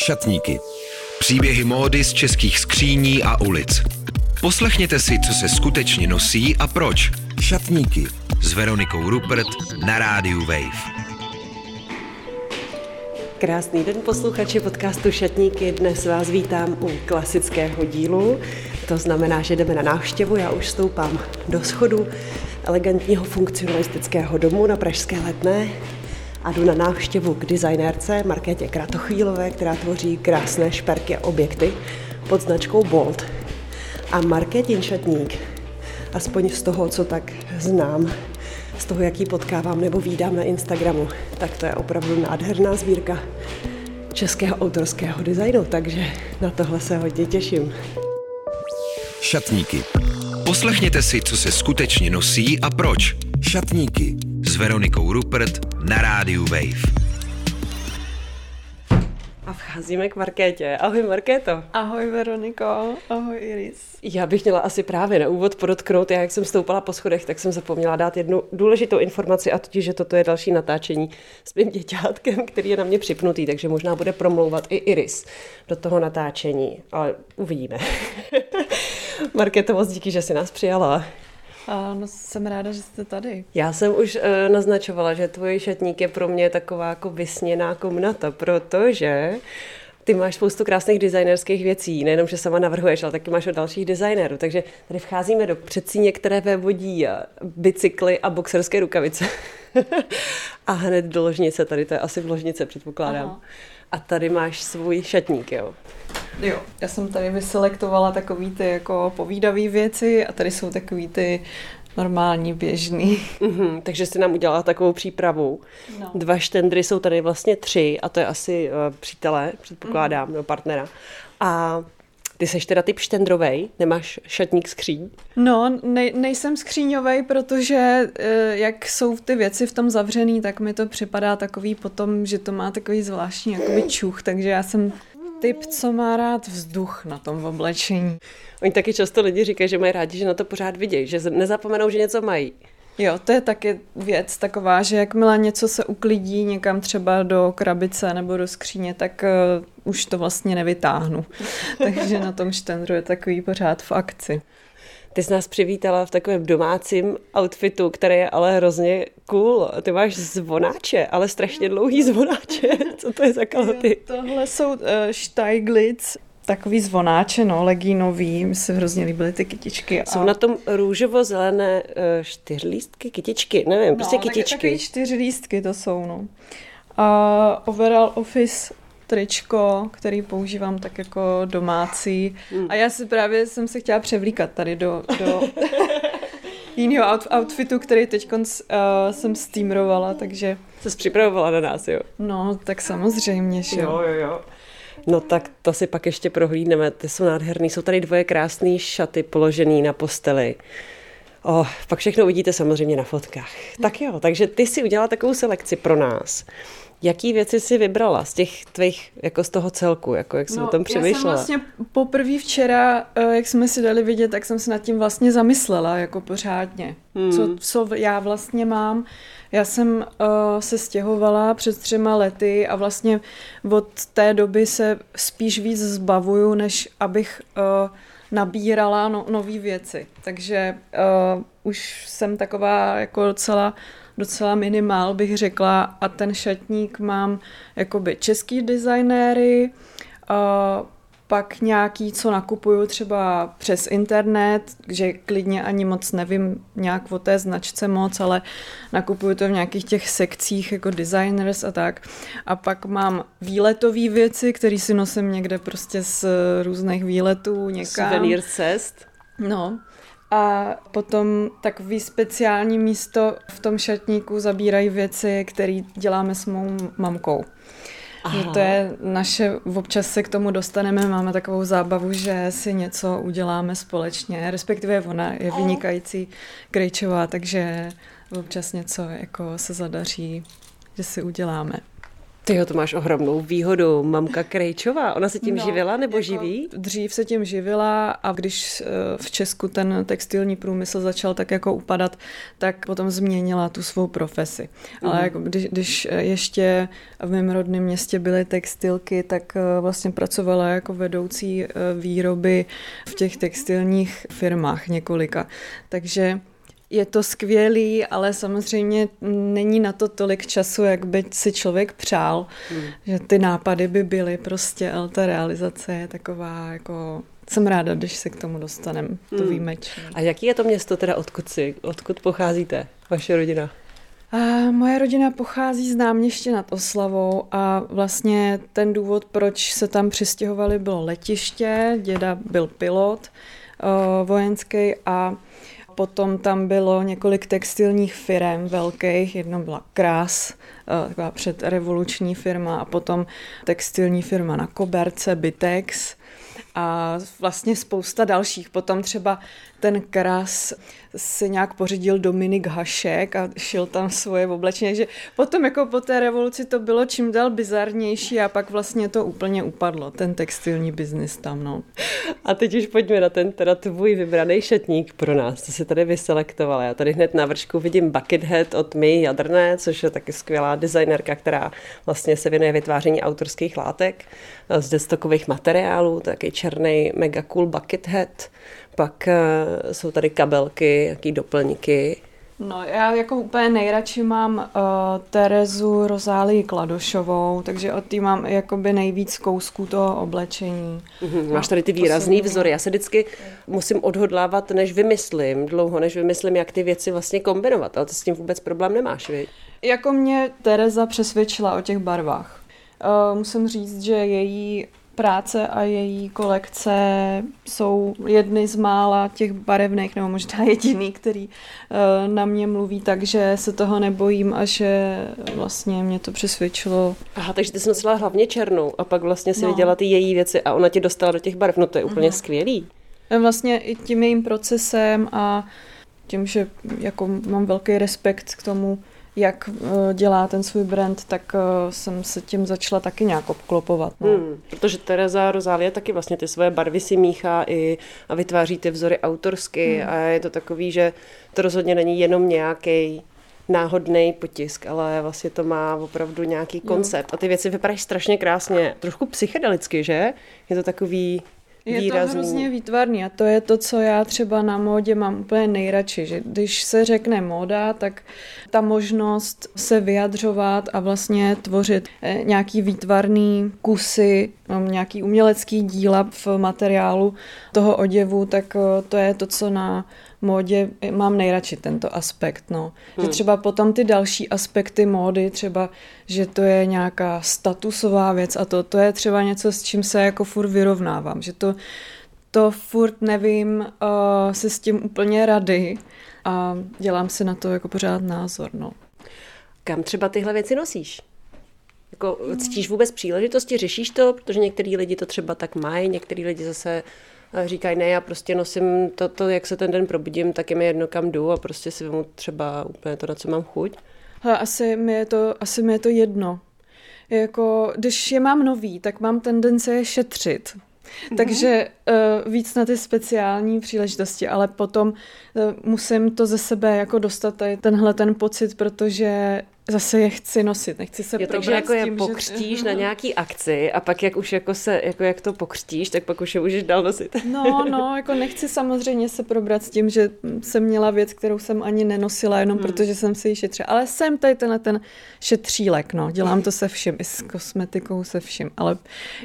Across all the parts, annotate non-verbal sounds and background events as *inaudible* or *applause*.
Šatníky. Příběhy módy z českých skříní a ulic. Poslechněte si, co se skutečně nosí a proč. Šatníky. S Veronikou Rupert na rádiu Wave. Krásný den posluchači podcastu Šatníky. Dnes vás vítám u klasického dílu. To znamená, že jdeme na návštěvu. Já už stoupám do schodu elegantního funkcionalistického domu na Pražské letné a jdu na návštěvu k designérce Markétě Kratochvílové, která tvoří krásné šperky a objekty pod značkou Bolt. A Markétin šatník, aspoň z toho, co tak znám, z toho, jaký potkávám nebo vídám na Instagramu, tak to je opravdu nádherná sbírka českého autorského designu, takže na tohle se hodně těším. Šatníky. Poslechněte si, co se skutečně nosí a proč. Šatníky s Veronikou Rupert na rádiu Wave. A vcházíme k Markétě. Ahoj Markéto. Ahoj Veroniko, ahoj Iris. Já bych měla asi právě na úvod podotknout, já jak jsem stoupala po schodech, tak jsem zapomněla dát jednu důležitou informaci a totiž, že toto je další natáčení s mým děťátkem, který je na mě připnutý, takže možná bude promlouvat i Iris do toho natáčení, ale uvidíme. *laughs* Markéto, moc díky, že jsi nás přijala. A no, jsem ráda, že jste tady. Já jsem už uh, naznačovala, že tvůj šatník je pro mě taková jako vysněná komnata, protože ty máš spoustu krásných designerských věcí, nejenom, že sama navrhuješ, ale taky máš od dalších designérů. Takže tady vcházíme do předsíně, které vévodí bicykly a boxerské rukavice. *laughs* a hned do ložnice, tady to je asi v ložnice, předpokládám. Aha. A tady máš svůj šatník, jo. Jo, já jsem tady vyselektovala takový ty jako povídavý věci a tady jsou takový ty normální, běžný. Mm-hmm, takže jsi nám udělala takovou přípravu. No. Dva štendry jsou tady vlastně tři a to je asi uh, přítele, předpokládám, mm. nebo partnera. A ty seš teda typ štendrovej, nemáš šatník skříň? No, ne, nejsem skříňovej, protože uh, jak jsou ty věci v tom zavřený, tak mi to připadá takový potom, že to má takový zvláštní jakoby čuch, takže já jsem typ, co má rád vzduch na tom oblečení. Oni taky často lidi říkají, že mají rádi, že na to pořád vidějí, že nezapomenou, že něco mají. Jo, to je taky věc taková, že jakmile něco se uklidí někam třeba do krabice nebo do skříně, tak uh, už to vlastně nevytáhnu. *laughs* Takže na tom štendru je takový pořád v akci. Ty jsi nás přivítala v takovém domácím outfitu, který je ale hrozně cool. Ty máš zvonáče, ale strašně dlouhý zvonáče. *laughs* Co to je za kalhoty? Tohle jsou uh, Steiglitz takový zvonáče, no, legínový, mi se hrozně líbily ty kytičky. Jsou a... na tom růžovo-zelené uh, čtyřlístky, kytičky, nevím, prostě no, kytičky. Takový čtyřlístky to jsou, no. A overall office tričko, který používám tak jako domácí. Hmm. A já si právě jsem se chtěla převlíkat tady do, do *laughs* jiného out, outfitu, který teď uh, jsem steamrovala, takže... Jsi připravovala na nás, jo? No, tak samozřejmě, že jo. Jo, jo, No tak to si pak ještě prohlídneme. Ty jsou nádherný. Jsou tady dvoje krásné šaty položené na posteli. Oh, pak všechno uvidíte samozřejmě na fotkách. Tak jo, takže ty si udělala takovou selekci pro nás. Jaký věci si vybrala z těch tvých, jako z toho celku, jako jak jsi no, o tom přemýšlela? Já jsem vlastně poprvé včera, eh, jak jsme si dali vidět, tak jsem se nad tím vlastně zamyslela, jako pořádně. Hmm. Co, co já vlastně mám. Já jsem uh, se stěhovala před třema lety a vlastně od té doby se spíš víc zbavuju, než abych uh, nabírala no, nové věci. Takže uh, už jsem taková jako docela docela minimál, bych řekla. A ten šatník mám jakoby český designéry, uh, pak nějaký, co nakupuju třeba přes internet, že klidně ani moc nevím nějak o té značce moc, ale nakupuju to v nějakých těch sekcích jako designers a tak. A pak mám výletové věci, které si nosím někde prostě z různých výletů někam. Suvenýr cest. No, a potom takový speciální místo v tom šatníku zabírají věci, které děláme s mou mamkou. Aha. Že to je naše, občas se k tomu dostaneme, máme takovou zábavu, že si něco uděláme společně, respektive ona je vynikající krejčová, takže občas něco jako se zadaří, že si uděláme. Ty to máš ohromnou výhodu. Mamka Krejčová, ona se tím no, živila nebo jako živí? Dřív se tím živila a když eh, v Česku ten textilní průmysl začal tak jako upadat, tak potom změnila tu svou profesi. Mm. Ale mhm. jako když, když ještě v mém rodném městě byly textilky, tak eh, vlastně pracovala jako vedoucí eh, výroby v těch textilních firmách několika. Takže je to skvělý, ale samozřejmě není na to tolik času, jak by si člověk přál, hmm. že ty nápady by byly prostě, ale ta realizace je taková jako jsem ráda, když se k tomu dostaneme, to hmm. výjimečně. A jaký je to město teda, odkud si, odkud pocházíte, vaše rodina? A moje rodina pochází z náměště nad Oslavou a vlastně ten důvod, proč se tam přistěhovali, bylo letiště, děda byl pilot uh, vojenský a Potom tam bylo několik textilních firm velkých, jedno byla Krás, eh, taková předrevoluční firma a potom textilní firma na Koberce, Bitex a vlastně spousta dalších. Potom třeba ten krás si nějak pořídil Dominik Hašek a šil tam svoje oblečení, že potom jako po té revoluci to bylo čím dál bizarnější a pak vlastně to úplně upadlo, ten textilní biznis tam, no. A teď už pojďme na ten teda tvůj vybraný šatník pro nás, co jsi tady vyselektovala. Já tady hned na vršku vidím Buckethead od My Jadrné, což je taky skvělá designerka, která vlastně se věnuje vytváření autorských látek z destokových materiálů, taky černý mega cool Buckethead pak uh, jsou tady kabelky, jaký doplňky. No já jako úplně nejradši mám uh, Terezu Rozálii Kladošovou, takže od té mám jakoby nejvíc kousků toho oblečení. Mm-hmm, máš tady ty výrazný vzory. Já se vždycky musím odhodlávat, než vymyslím, dlouho, než vymyslím, jak ty věci vlastně kombinovat, ale to s tím vůbec problém nemáš, vy? Jako mě Tereza přesvědčila o těch barvách. Uh, musím říct, že její práce a její kolekce jsou jedny z mála těch barevných, nebo možná *laughs* jediný, který eh, na mě mluví, takže se toho nebojím a že vlastně mě to přesvědčilo. Aha, takže ty jsi nosila hlavně černou a pak vlastně si no. viděla ty její věci a ona tě dostala do těch barev, no to je úplně uh-huh. skvělý. Vlastně i tím jejím procesem a tím, že jako mám velký respekt k tomu, jak eh, dělá ten svůj brand, tak eh, jsem se tím začala taky nějak obklopovat. No. Hmm, protože Tereza Rozálie taky vlastně ty svoje barvy si míchá i a vytváří ty vzory autorsky hmm. a je to takový, že to rozhodně není jenom nějaký náhodný potisk, ale vlastně to má opravdu nějaký koncept. Jo. A ty věci vypadají strašně krásně, trošku psychedelicky, že? Je to takový je výrazný. to hrozně výtvarný a to je to, co já třeba na módě mám úplně nejradši, že když se řekne móda, tak ta možnost se vyjadřovat a vlastně tvořit eh, nějaký výtvarný kusy, nějaký umělecký díla v materiálu toho oděvu, tak eh, to je to, co na módě mám nejradši tento aspekt, no. Hmm. Že třeba potom ty další aspekty módy, třeba, že to je nějaká statusová věc a to, to je třeba něco, s čím se jako furt vyrovnávám, že to, to furt nevím uh, se s tím úplně rady a dělám si na to jako pořád názor, no. Kam třeba tyhle věci nosíš? Jako cítíš vůbec příležitosti, řešíš to, protože některý lidi to třeba tak mají, některý lidi zase říkají, ne, já prostě nosím to, to, jak se ten den probudím, tak je mi jedno, kam jdu a prostě si vemu třeba úplně to, na co mám chuť. Hele, asi mi je to, asi mi je to jedno. Jako, když je mám nový, tak mám tendence je šetřit. Mm-hmm. Takže uh, víc na ty speciální příležitosti, ale potom uh, musím to ze sebe jako dostat tady tenhle ten pocit, protože zase je chci nosit, nechci se jo, takže jako je tím, pokřtíš že... na *laughs* nějaký akci a pak jak už jako se, jako jak to pokřtíš, tak pak už je můžeš dál nosit. No, *laughs* no, jako nechci samozřejmě se probrat s tím, že jsem měla věc, kterou jsem ani nenosila, jenom hmm. protože jsem si ji šetřila. Ale jsem tady tenhle ten šetřílek, no, dělám to se vším, i s kosmetikou, se vším, ale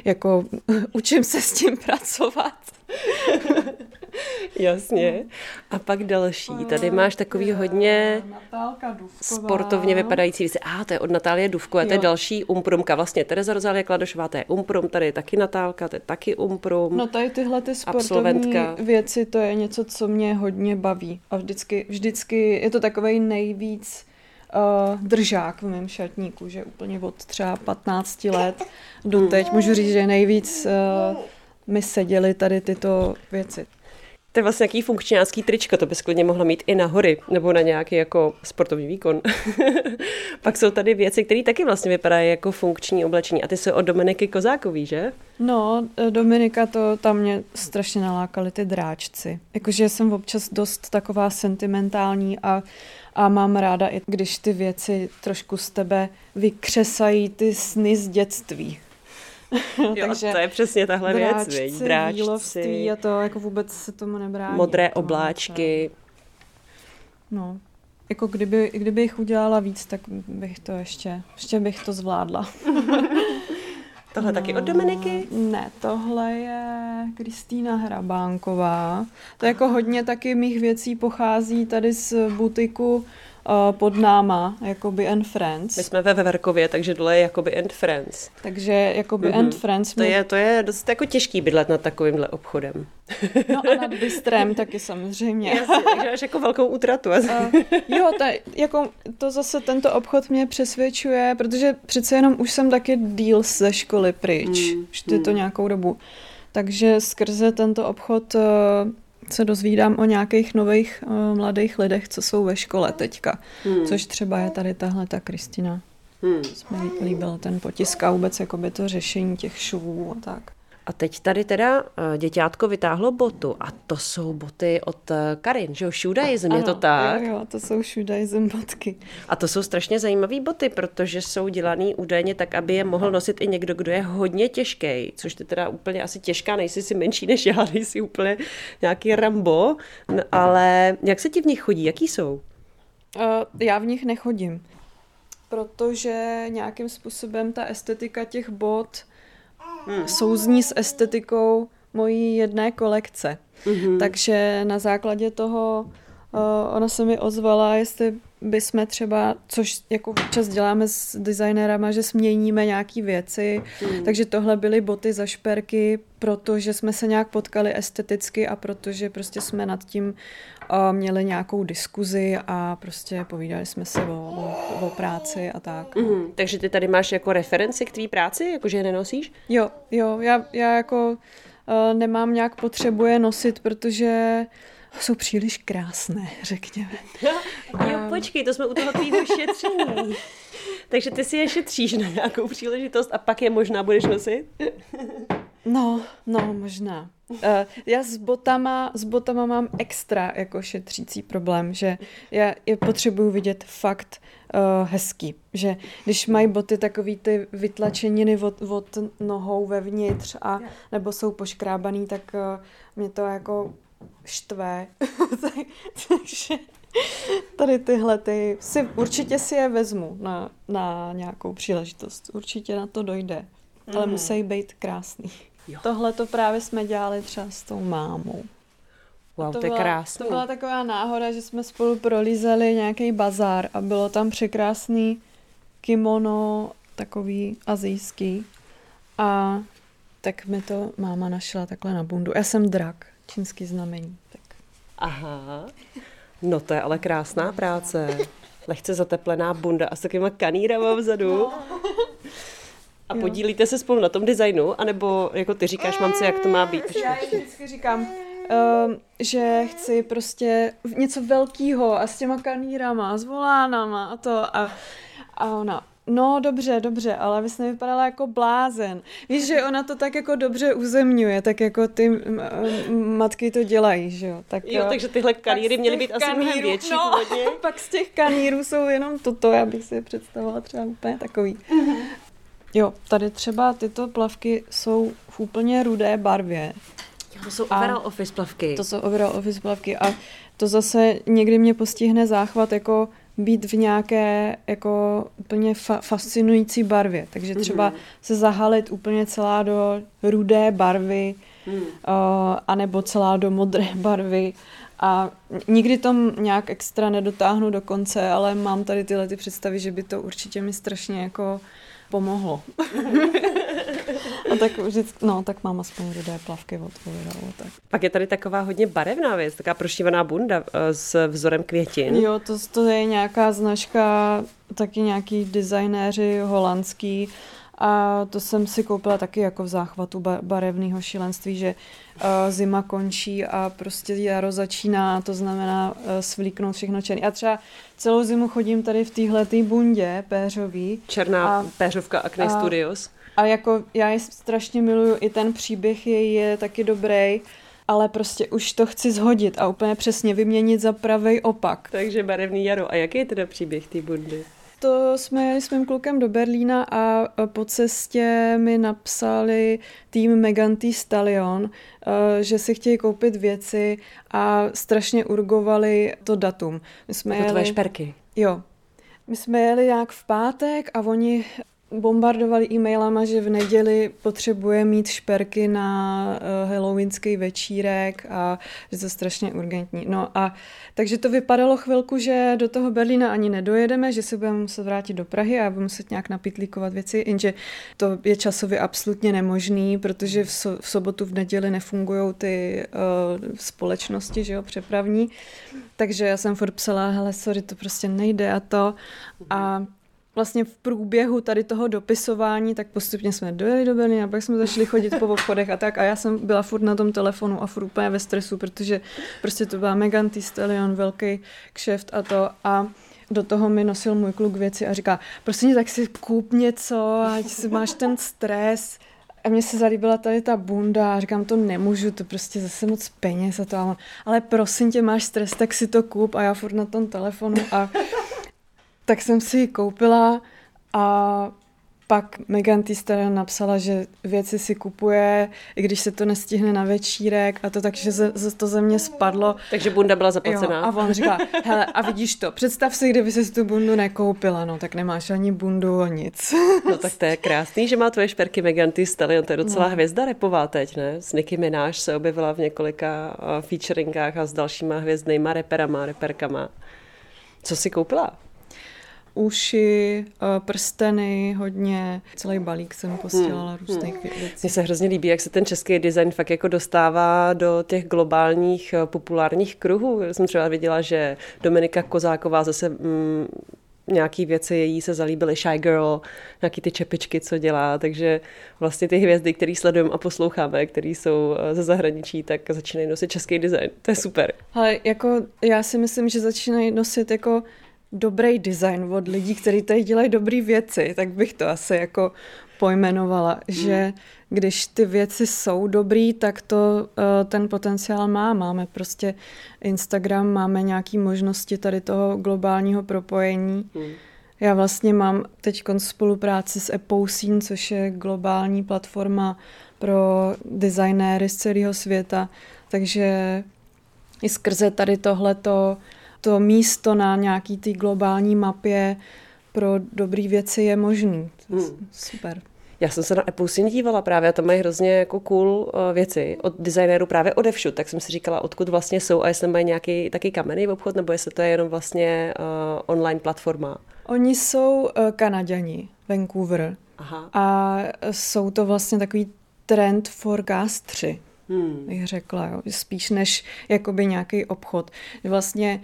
jako *laughs* učím se s tím pracovat. *laughs* Jasně. A pak další. Tady máš takový hodně sportovně vypadající věci. A ah, to je od Natálie Duvko, a to je další umprumka. Vlastně Tereza Rozálie Kladošová, to je umprum, tady je taky Natálka, to je taky umprum. No tady tyhle ty sportovní věci, to je něco, co mě hodně baví. A vždycky, vždycky je to takový nejvíc uh, držák v mém šatníku, že úplně od třeba 15 let do teď můžu říct, že nejvíc uh, mi seděly tady tyto věci. To je vlastně nějaký funkčňácký tričko, to bys klidně mohla mít i na hory, nebo na nějaký jako sportovní výkon. *laughs* Pak jsou tady věci, které taky vlastně vypadají jako funkční oblečení. A ty jsou od Dominiky Kozákový, že? No, Dominika, to tam mě strašně nalákaly ty dráčci. Jakože jsem občas dost taková sentimentální a, a mám ráda, i když ty věci trošku z tebe vykřesají ty sny z dětství. *laughs* jo, Takže to je přesně tahle dráčci, věc, dráčci. a to jako vůbec se tomu nebrání. Modré to, obláčky. No, jako kdyby, kdybych udělala víc, tak bych to ještě, ještě bych to zvládla. *laughs* Tohle no, taky od Dominiky? Ne, tohle je Kristýna Hrabánková. To jako hodně taky mých věcí pochází tady z butiku pod náma, jakoby and friends. My jsme ve Veverkově, takže dole je jakoby and friends. Takže jakoby mm-hmm. and friends. To, je, to je dost jako těžký bydlet nad takovýmhle obchodem. *laughs* No a nad *laughs* bystrem taky samozřejmě. Jasně, takže máš jako velkou útratu. Uh, jo, ta, jako to zase tento obchod mě přesvědčuje, protože přece jenom už jsem taky deal ze školy pryč. Mm, už je to mm. nějakou dobu. Takže skrze tento obchod uh, se dozvídám o nějakých nových uh, mladých lidech, co jsou ve škole teďka. Hmm. Což třeba je tady tahle ta Kristina. Hmm. Jsme líbil ten potisk a vůbec jakoby to řešení těch švů a tak. A teď tady teda eh, děťátko vytáhlo botu a to jsou boty od eh, Karin, že jo, Shoedaism, je to tak? Jo, jo, to jsou Shoedaism botky. A to jsou strašně zajímavé boty, protože jsou dělaný údajně tak, aby je mohl nosit i někdo, kdo je hodně těžký, což ty teda úplně asi těžká, nejsi si menší než já, *laughs* nejsi úplně nějaký Rambo, ale jak se ti v nich chodí, jaký jsou? Uh, já v nich nechodím, protože nějakým způsobem ta estetika těch bot hmm. souzní s estetikou mojí jedné kolekce. Mm-hmm. Takže na základě toho uh, ona se mi ozvala, jestli bychom třeba, což jako občas děláme s designérama, že směníme nějaký věci, mm. takže tohle byly boty za šperky, protože jsme se nějak potkali esteticky a protože prostě jsme nad tím uh, měli nějakou diskuzi a prostě povídali jsme si o, o, o práci a tak. Mm. Takže ty tady máš jako referenci k tvý práci, jakože je nenosíš? Jo, jo, já, já jako uh, nemám nějak potřebuje nosit, protože jsou příliš krásné, řekněme. *laughs* jo, počkej, to jsme u toho tvýho šetření. *laughs* Takže ty si je šetříš na nějakou příležitost a pak je možná budeš nosit? No, no, možná. Uh, já s botama, s botama mám extra jako šetřící problém, že já je potřebuju vidět fakt uh, hezký. Že když mají boty takový ty vytlačeniny od, od nohou vevnitř a nebo jsou poškrábaný, tak uh, mě to jako štve. *laughs* Takže tady tyhle ty si, určitě si je vezmu na, na nějakou příležitost. Určitě na to dojde. Mm. Ale mhm. musí být krásný. Tohle to právě jsme dělali třeba s tou mámou. Wow, to, to je krásné. To byla taková náhoda, že jsme spolu prolízeli nějaký bazár a bylo tam překrásný kimono, takový azijský. A tak mi to máma našla takhle na bundu. Já jsem drak, čínský znamení. Tak. Aha, no to je ale krásná práce. Lehce zateplená bunda a s takovýma kanírama vzadu. No. A jo. podílíte se spolu na tom designu, anebo jako ty říkáš mamce, jak to má být? Já vždycky říkám, uh, že chci prostě něco velkého a s těma kanírama, s volánama a to a, a ona, No, dobře, dobře, ale vy jste nevypadala jako blázen. Víš, že ona to tak jako dobře uzemňuje, tak jako ty matky to dělají, že jo. Tak, jo, takže tyhle kaníry měly být kanírů, asi mnohem větší no, *laughs* pak z těch kanírů jsou jenom toto, já bych si je představovala třeba úplně takový. Jo, tady třeba tyto plavky jsou v úplně rudé barvě. Jo, to jsou overall office plavky. To jsou overall office plavky a to zase někdy mě postihne záchvat jako být v nějaké jako úplně fa- fascinující barvě. Takže mhm. třeba mm-hmm. se zahalit úplně celá do rudé barvy mm. uh, anebo celá do modré *laughs* barvy a nikdy tom nějak extra nedotáhnu do konce, ale mám tady tyhle ty představy, že by to určitě mi strašně jako pomohlo. *laughs* a tak vždycky, no, tak mám aspoň rudé plavky od Vojralo, tak. Pak je tady taková hodně barevná věc, taková prošívaná bunda eh, s vzorem květin. Jo, to, to je nějaká značka, taky nějaký designéři holandský A to jsem si koupila taky jako v záchvatu barevného šilenství, že uh, zima končí a prostě jaro začíná, to znamená uh, svlíknout všechno černý. A třeba celou zimu chodím tady v téhle bundě péřový. Černá a, péřovka Acne a, Studios. A jako já je strašně miluju, i ten příběh je, je taky dobrý ale prostě už to chci zhodit a úplně přesně vyměnit za pravý opak. Takže barevný jaro. A jaký je teda příběh té bundy? To jsme jeli s mým klukem do Berlína a po cestě mi napsali tým Megan Thee Stallion, že si chtějí koupit věci a strašně urgovali to datum. My jsme jako jeli... tvoje šperky. Jo. My jsme jeli nějak v pátek a oni bombardovali e-mailama, že v neděli potřebuje mít šperky na uh, halloweenský večírek a že to je strašně urgentní. No a takže to vypadalo chvilku, že do toho Berlína ani nedojedeme, že se budeme muset vrátit do Prahy a budeme muset nějak napitlíkovat věci, jenže to je časově absolutně nemožný, protože v, so, v sobotu, v neděli nefungují ty uh, společnosti, že jo, přepravní. Takže já jsem furt psala, hele, sorry, to prostě nejde a to. A vlastně v průběhu tady toho dopisování, tak postupně jsme dojeli do Berlína a pak jsme začali chodit po obchodech a tak a já jsem byla furt na tom telefonu a furt úplně ve stresu, protože prostě to byla Megan Thee Stallion, velký kšeft a to a do toho mi nosil můj kluk věci a říká, prostě tak si koup něco, ať si máš ten stres. A mně se zalíbila tady ta bunda a říkám, to nemůžu, to prostě zase moc peněz a to. Ale prosím tě, máš stres, tak si to koup a já furt na tom telefonu a tak jsem si ji koupila a pak Megan Thee napsala, že věci si kupuje, i když se to nestihne na večírek a to takže ze, ze to ze mě spadlo. Takže bunda byla zaplacená. Jo, a on říká, hele, a vidíš to, představ si, kdyby si tu bundu nekoupila, no tak nemáš ani bundu a nic. No tak to je krásný, že má tvoje šperky Megan Thee Stallion, to je docela no. hvězda repová teď, ne? S Nicki Minaj se objevila v několika featuringách a s dalšíma hvězdnýma reperama, reperkama. Co si koupila? Uši, eh, prsteny, hodně, celý balík jsem posílala hmm. různých hmm. věcí. Mně se hrozně líbí, jak se ten český design fakt jako dostává do těch globálních eh, populárních kruhů. Já jsem třeba viděla, že Dominika Kozáková zase mm, nějaký věci její se zalíbily, Shy Girl, nějaký ty čepičky, co dělá, takže vlastně ty hvězdy, které sledujeme a posloucháme, které jsou eh, ze zahraničí, tak začínají nosit český design. To je super. Ale jako já si myslím, že začínají nosit jako dobrý design od lidí, kteří tady dělají dobré věci, tak bych to asi jako pojmenovala, hmm. že když ty věci jsou dobrý, tak to uh, ten potenciál má. Máme prostě Instagram, máme nějaké možnosti tady toho globálního propojení. Hmm. Já vlastně mám teď spolupráci s Epousin, což je globální platforma pro designéry z celého světa, takže i skrze tady tohleto to místo na nějaký té globální mapě pro dobré věci je možný. Hmm. Super. Já jsem se na Apple Scene dívala právě a tam mají hrozně jako cool uh, věci od designéru právě odevšud, tak jsem si říkala, odkud vlastně jsou a jestli mají nějaký taky kamenný obchod, nebo jestli to je jenom vlastně uh, online platforma. Oni jsou uh, Kanaděni, Vancouver. Aha. A jsou to vlastně takový trend forecastři, hmm. bych řekla, jo. spíš než jakoby nějaký obchod. Vlastně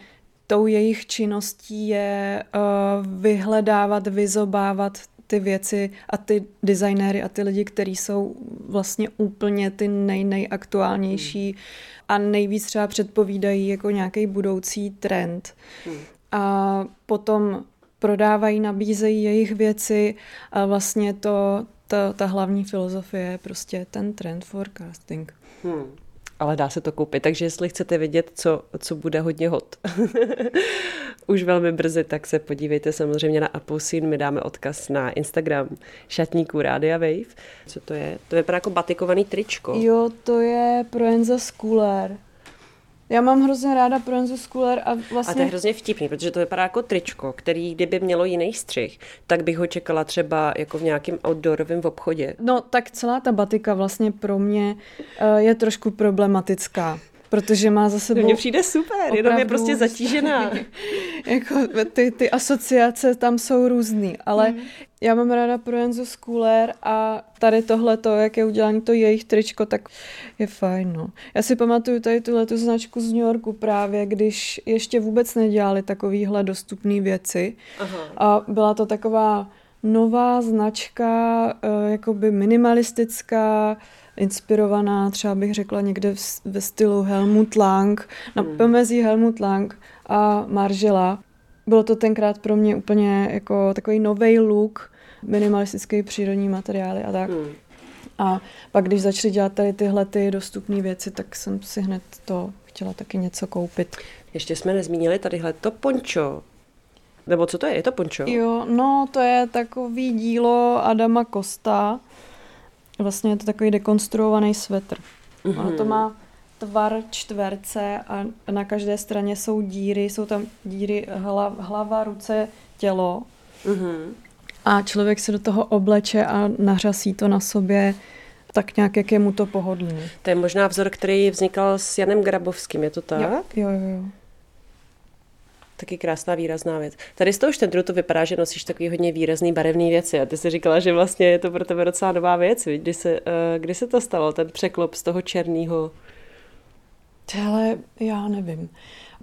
tou jejich činností je uh, vyhledávat, vyzobávat ty věci a ty designéry a ty lidi, kteří jsou vlastně úplně ty nej, nejaktuálnější hmm. a nejvíc třeba předpovídají jako nějaký budoucí trend. Hmm. A potom prodávají, nabízejí jejich věci a vlastně to, ta, ta hlavní filozofie je prostě ten trend forecasting. Hmm ale dá se to koupit. Takže jestli chcete vědět, co, co bude hodně hot *laughs* už velmi brzy, tak se podívejte samozřejmě na Scene. My dáme odkaz na Instagram šatníků Rádia Wave. Co to je? To vypadá jako batikovaný tričko. Jo, to je Proenza Schooler. Já mám hrozně ráda Proenzu Schooler a vlastně... A to je hrozně vtipný, protože to vypadá jako tričko, který kdyby mělo jiný střih, tak bych ho čekala třeba jako v nějakém outdoorovém obchodě. No tak celá ta batika vlastně pro mě uh, je trošku problematická protože má za sebou... Mně přijde super, opravdu... jenom je prostě *laughs* zatížená. jako ty, ty asociace tam jsou různý, ale mm. já mám ráda pro Enzo Schooler a tady tohle to, jak je udělání to jejich tričko, tak je fajn, no. Já si pamatuju tady tuhle tu značku z New Yorku právě, když ještě vůbec nedělali takovýhle dostupné věci Aha. a byla to taková nová značka, uh, jakoby minimalistická, inspirovaná, třeba bych řekla někde ve stylu Helmut Lang, na hmm. pomezí Helmut Lang a Margela. Bylo to tenkrát pro mě úplně jako takový nový look, minimalistický přírodní materiály a tak. Hmm. A pak, když začali dělat tady tyhle ty dostupné věci, tak jsem si hned to chtěla taky něco koupit. Ještě jsme nezmínili tadyhle to pončo. Nebo co to je? Je to pončo? Jo, no to je takový dílo Adama Kosta. Vlastně je to takový dekonstruovaný svetr. Mm-hmm. Ono to má tvar čtverce a na každé straně jsou díry, jsou tam díry hlav, hlava, ruce, tělo. Mm-hmm. A člověk se do toho obleče a nařasí to na sobě tak nějak, jak je mu to pohodlné. To je možná vzor, který vznikal s Janem Grabovským, je to tak? Jo, jo, jo. Taky krásná výrazná věc. Tady z toho štendru to vypadá, že nosíš takový hodně výrazný barevný věci a ty jsi říkala, že vlastně je to pro tebe docela nová věc. Kdy se, uh, kdy se to stalo, ten překlop z toho černého? Ale já nevím.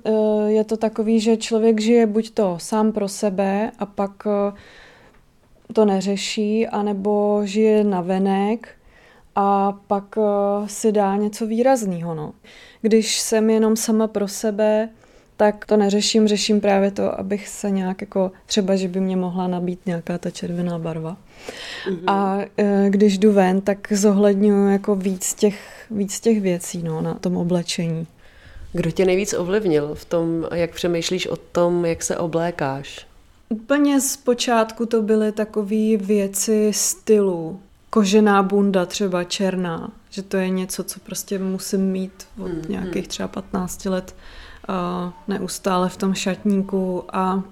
Uh, je to takový, že člověk žije buď to sám pro sebe a pak uh, to neřeší, anebo žije na venek a pak si dá něco výrazného. No. Když jsem jenom sama pro sebe, tak to neřeším, řeším právě to, abych se nějak jako, třeba, že by mě mohla nabít nějaká ta červená barva. Mm-hmm. A uh, když jdu ven, tak zohledňuji jako víc těch, víc těch věcí no, na tom oblečení. Kdo tě nejvíc ovlivnil v tom, jak přemýšlíš o tom, jak se oblékáš? Úplně z počátku to byly takové věci stylu. Kožená bunda třeba černá, že to je něco, co prostě musím mít od mm, nějakých třeba 15 let neustále v tom šatníku a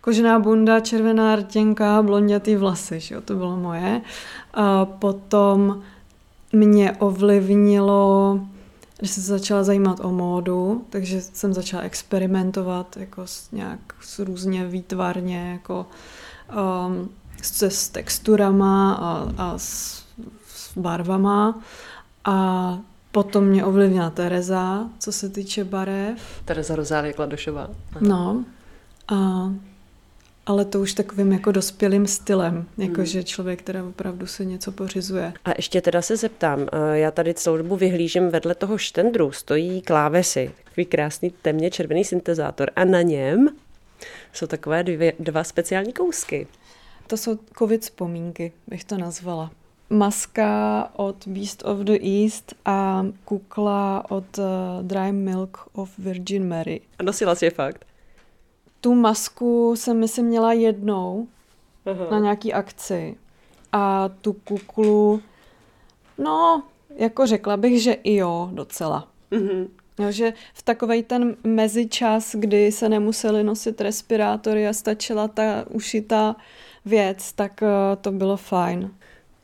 kožená bunda, červená rtěnka, blondětý vlasy, že jo, to bylo moje. A potom mě ovlivnilo když jsem se začala zajímat o módu, takže jsem začala experimentovat jako s nějak s různě výtvarně, jako um, se s texturama a, a s, s barvama. A potom mě ovlivnila Tereza, co se týče barev. Tereza Rozálie Kladošová. No. A ale to už takovým jako dospělým stylem, jakože hmm. člověk, který opravdu se něco pořizuje. A ještě teda se zeptám, eh, já tady celou dobu vyhlížím vedle toho štendru, stojí klávesy, takový krásný temně červený syntezátor a na něm jsou takové dvě, dva speciální kousky. To jsou covid vzpomínky, bych to nazvala. Maska od Beast of the East a kukla od uh, Dry Milk of Virgin Mary. A nosila si je fakt? tu masku jsem myslím měla jednou Aha. na nějaký akci a tu kuklu, no, jako řekla bych, že i jo, docela. Mm-hmm. Jo, že v takovej ten mezičas, kdy se nemuseli nosit respirátory a stačila ta ušitá věc, tak uh, to bylo fajn.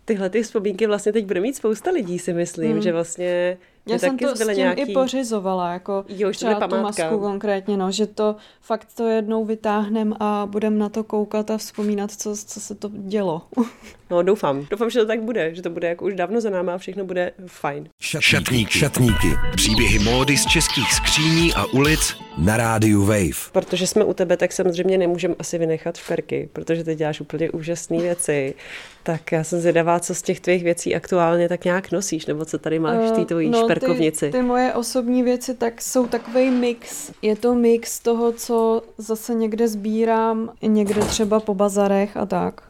Tyhle ty vzpomínky vlastně teď bude mít spousta lidí, si myslím, hmm. že vlastně já jsem to s tím nějaký... i pořizovala, jako jo, třeba tu masku konkrétně, no, že to fakt to jednou vytáhnem a budem na to koukat a vzpomínat, co, co se to dělo. *laughs* No doufám, doufám, že to tak bude, že to bude jako už dávno za náma a všechno bude fajn. Šatníky. Šatníky. Příběhy módy z českých skříní a ulic na rádiu Wave. Protože jsme u tebe, tak samozřejmě nemůžeme asi vynechat šperky, protože ty děláš úplně úžasné věci. Tak já jsem zvědavá, co z těch tvých věcí aktuálně tak nějak nosíš, nebo co tady máš v té tvojí uh, no, šperkovnici. Ty, ty moje osobní věci tak jsou takový mix. Je to mix toho, co zase někde sbírám, někde třeba po bazarech a tak.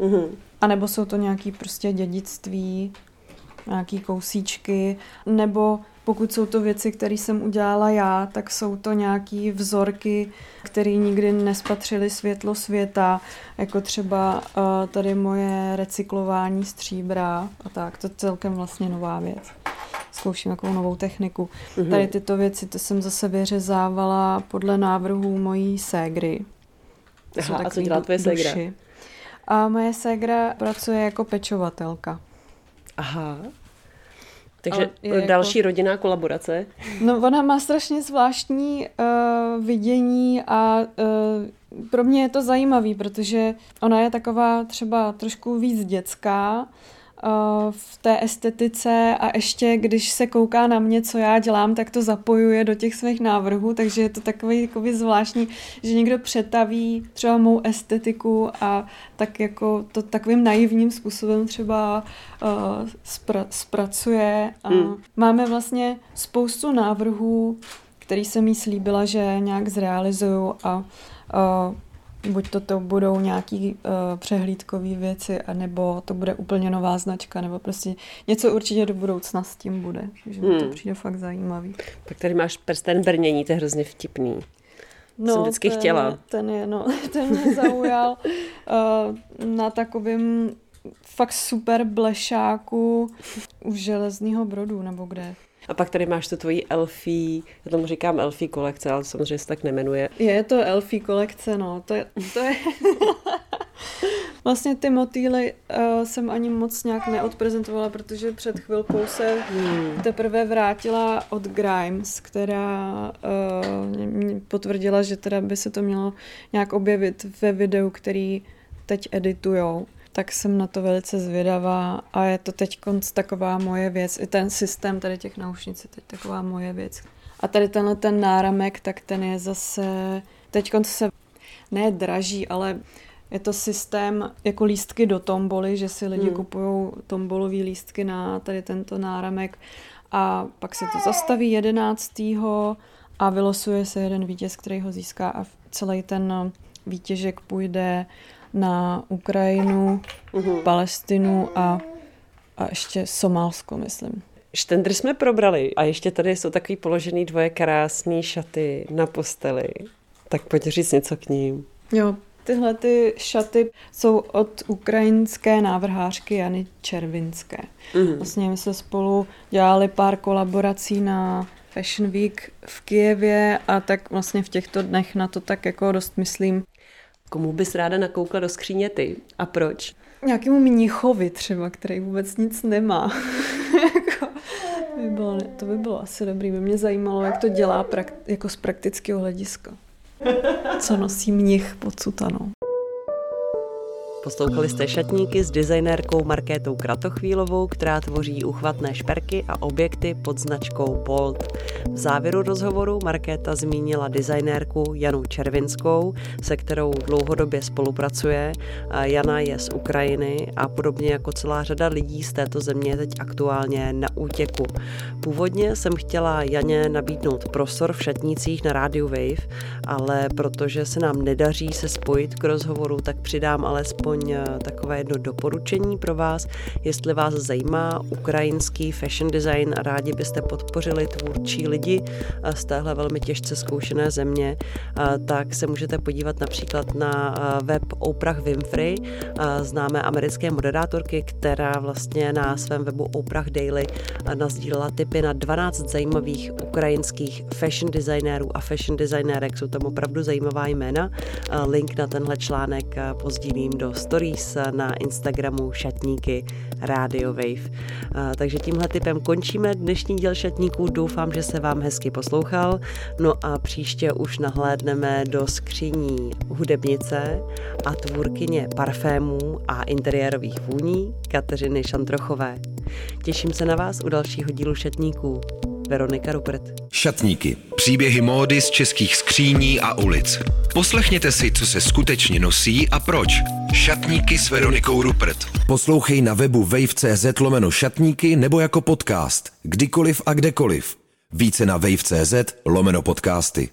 Uh-huh. A nebo jsou to nějaký prostě dědictví, nějaký kousíčky, nebo pokud jsou to věci, které jsem udělala já, tak jsou to nějaký vzorky, které nikdy nespatřily světlo světa, jako třeba uh, tady moje recyklování stříbra a tak. To je celkem vlastně nová věc. Zkouším takovou novou techniku. Mm-hmm. Tady tyto věci to jsem zase vyřezávala podle návrhů mojí ségry. Aha, a co dělá tvoje ségra? A moje ségra pracuje jako pečovatelka. Aha. Takže další jako... rodinná kolaborace. No ona má strašně zvláštní uh, vidění a uh, pro mě je to zajímavý, protože ona je taková třeba trošku víc dětská v té estetice a ještě když se kouká na mě, co já dělám, tak to zapojuje do těch svých návrhů, takže je to takový jakoby zvláštní, že někdo přetaví třeba mou estetiku a tak jako to takovým naivním způsobem třeba uh, spra- zpracuje. A hmm. Máme vlastně spoustu návrhů, který jsem jí slíbila, že nějak zrealizuju a uh, buď to, to budou nějaký uh, přehlídkové věci, anebo to bude úplně nová značka, nebo prostě něco určitě do budoucna s tím bude. Takže hmm. to přijde fakt zajímavý. Tak tady máš prsten brnění, to je hrozně vtipný. No, jsem vždycky ten, chtěla. Ten je, no, *laughs* ten mě zaujal uh, na takovým fakt super blešáku u železného brodu, nebo kde. A pak tady máš tu tvoji Elfí, já tomu říkám Elfí kolekce, ale samozřejmě se tak nemenuje. Je to Elfí kolekce, no. To je, to je... *laughs* vlastně ty motýly uh, jsem ani moc nějak neodprezentovala, protože před chvilkou se hmm. teprve vrátila od Grimes, která uh, potvrdila, že teda by se to mělo nějak objevit ve videu, který teď editujou tak jsem na to velice zvědavá a je to teď taková moje věc. I ten systém tady těch naušnic je teď taková moje věc. A tady tenhle ten náramek, tak ten je zase, teď se ne draží, ale je to systém jako lístky do tomboly, že si lidi hmm. kupují tombolový lístky na tady tento náramek a pak se to zastaví jedenáctýho a vylosuje se jeden vítěz, který ho získá a celý ten výtěžek půjde na Ukrajinu, uhum. Palestinu a, a ještě Somálsko, myslím. Štendry jsme probrali a ještě tady jsou takový položený dvoje krásné šaty na posteli. Tak pojď říct něco k ním. Jo, tyhle ty šaty jsou od ukrajinské návrhářky Jany Červinské. Mm. Vlastně my jsme spolu dělali pár kolaborací na Fashion Week v Kijevě a tak vlastně v těchto dnech na to tak jako dost myslím. Komu bys ráda nakoukla do skříně ty a proč? Nějakému mnichovi třeba, který vůbec nic nemá. *laughs* Jako, by bylo, to by bylo asi dobrý. By mě zajímalo, jak to dělá prak, jako z praktického hlediska. Co nosí mnich pod sutanou. Poslouchali jste šatníky s designérkou Markétou Kratochvílovou, která tvoří uchvatné šperky a objekty pod značkou Bolt. V závěru rozhovoru Markéta zmínila designérku Janu Červinskou, se kterou dlouhodobě spolupracuje. Jana je z Ukrajiny a podobně jako celá řada lidí z této země teď aktuálně na útěku. Původně jsem chtěla Janě nabídnout prostor v šatnících na rádiu Wave, ale protože se nám nedaří se spojit k rozhovoru, tak přidám alespoň aspoň eh, takové jedno doporučení pro vás. Jestli vás zajímá ukrajinský fashion design a rádi byste podpořili tvůrčí lidi eh, z téhle velmi těžce zkoušené země, eh, tak se můžete podívat například na web Oprah Winfrey, známé americké moderátorky, která vlastně na svém webu Oprah Daily nazdílela tipy na 12 zajímavých ukrajinských fashion designérů a fashion designérek. Jsou tam opravdu zajímavá jména. Link na tenhle článek pozdílím do stories na Instagramu šatníky Radio Wave. Takže tímhle typem končíme dnešní díl šatníků. Doufám, že se vám hezky poslouchal. No a příště už nahlédneme do skříní hudebnice a tvůrkyně parfémů a interiérových vůní Kateřiny Šantrochové. Těším se na vás u dalšího dílu šatníků. Veronika Rupert. Šatníky. Příběhy módy z českých skříní a ulic. Poslechněte si, co se skutečně nosí a proč. Šatníky s Veronikou Rupert. Poslouchej na webu wave.cz lomeno šatníky nebo jako podcast. Kdykoliv a kdekoliv. Více na wave.cz lomeno podcasty.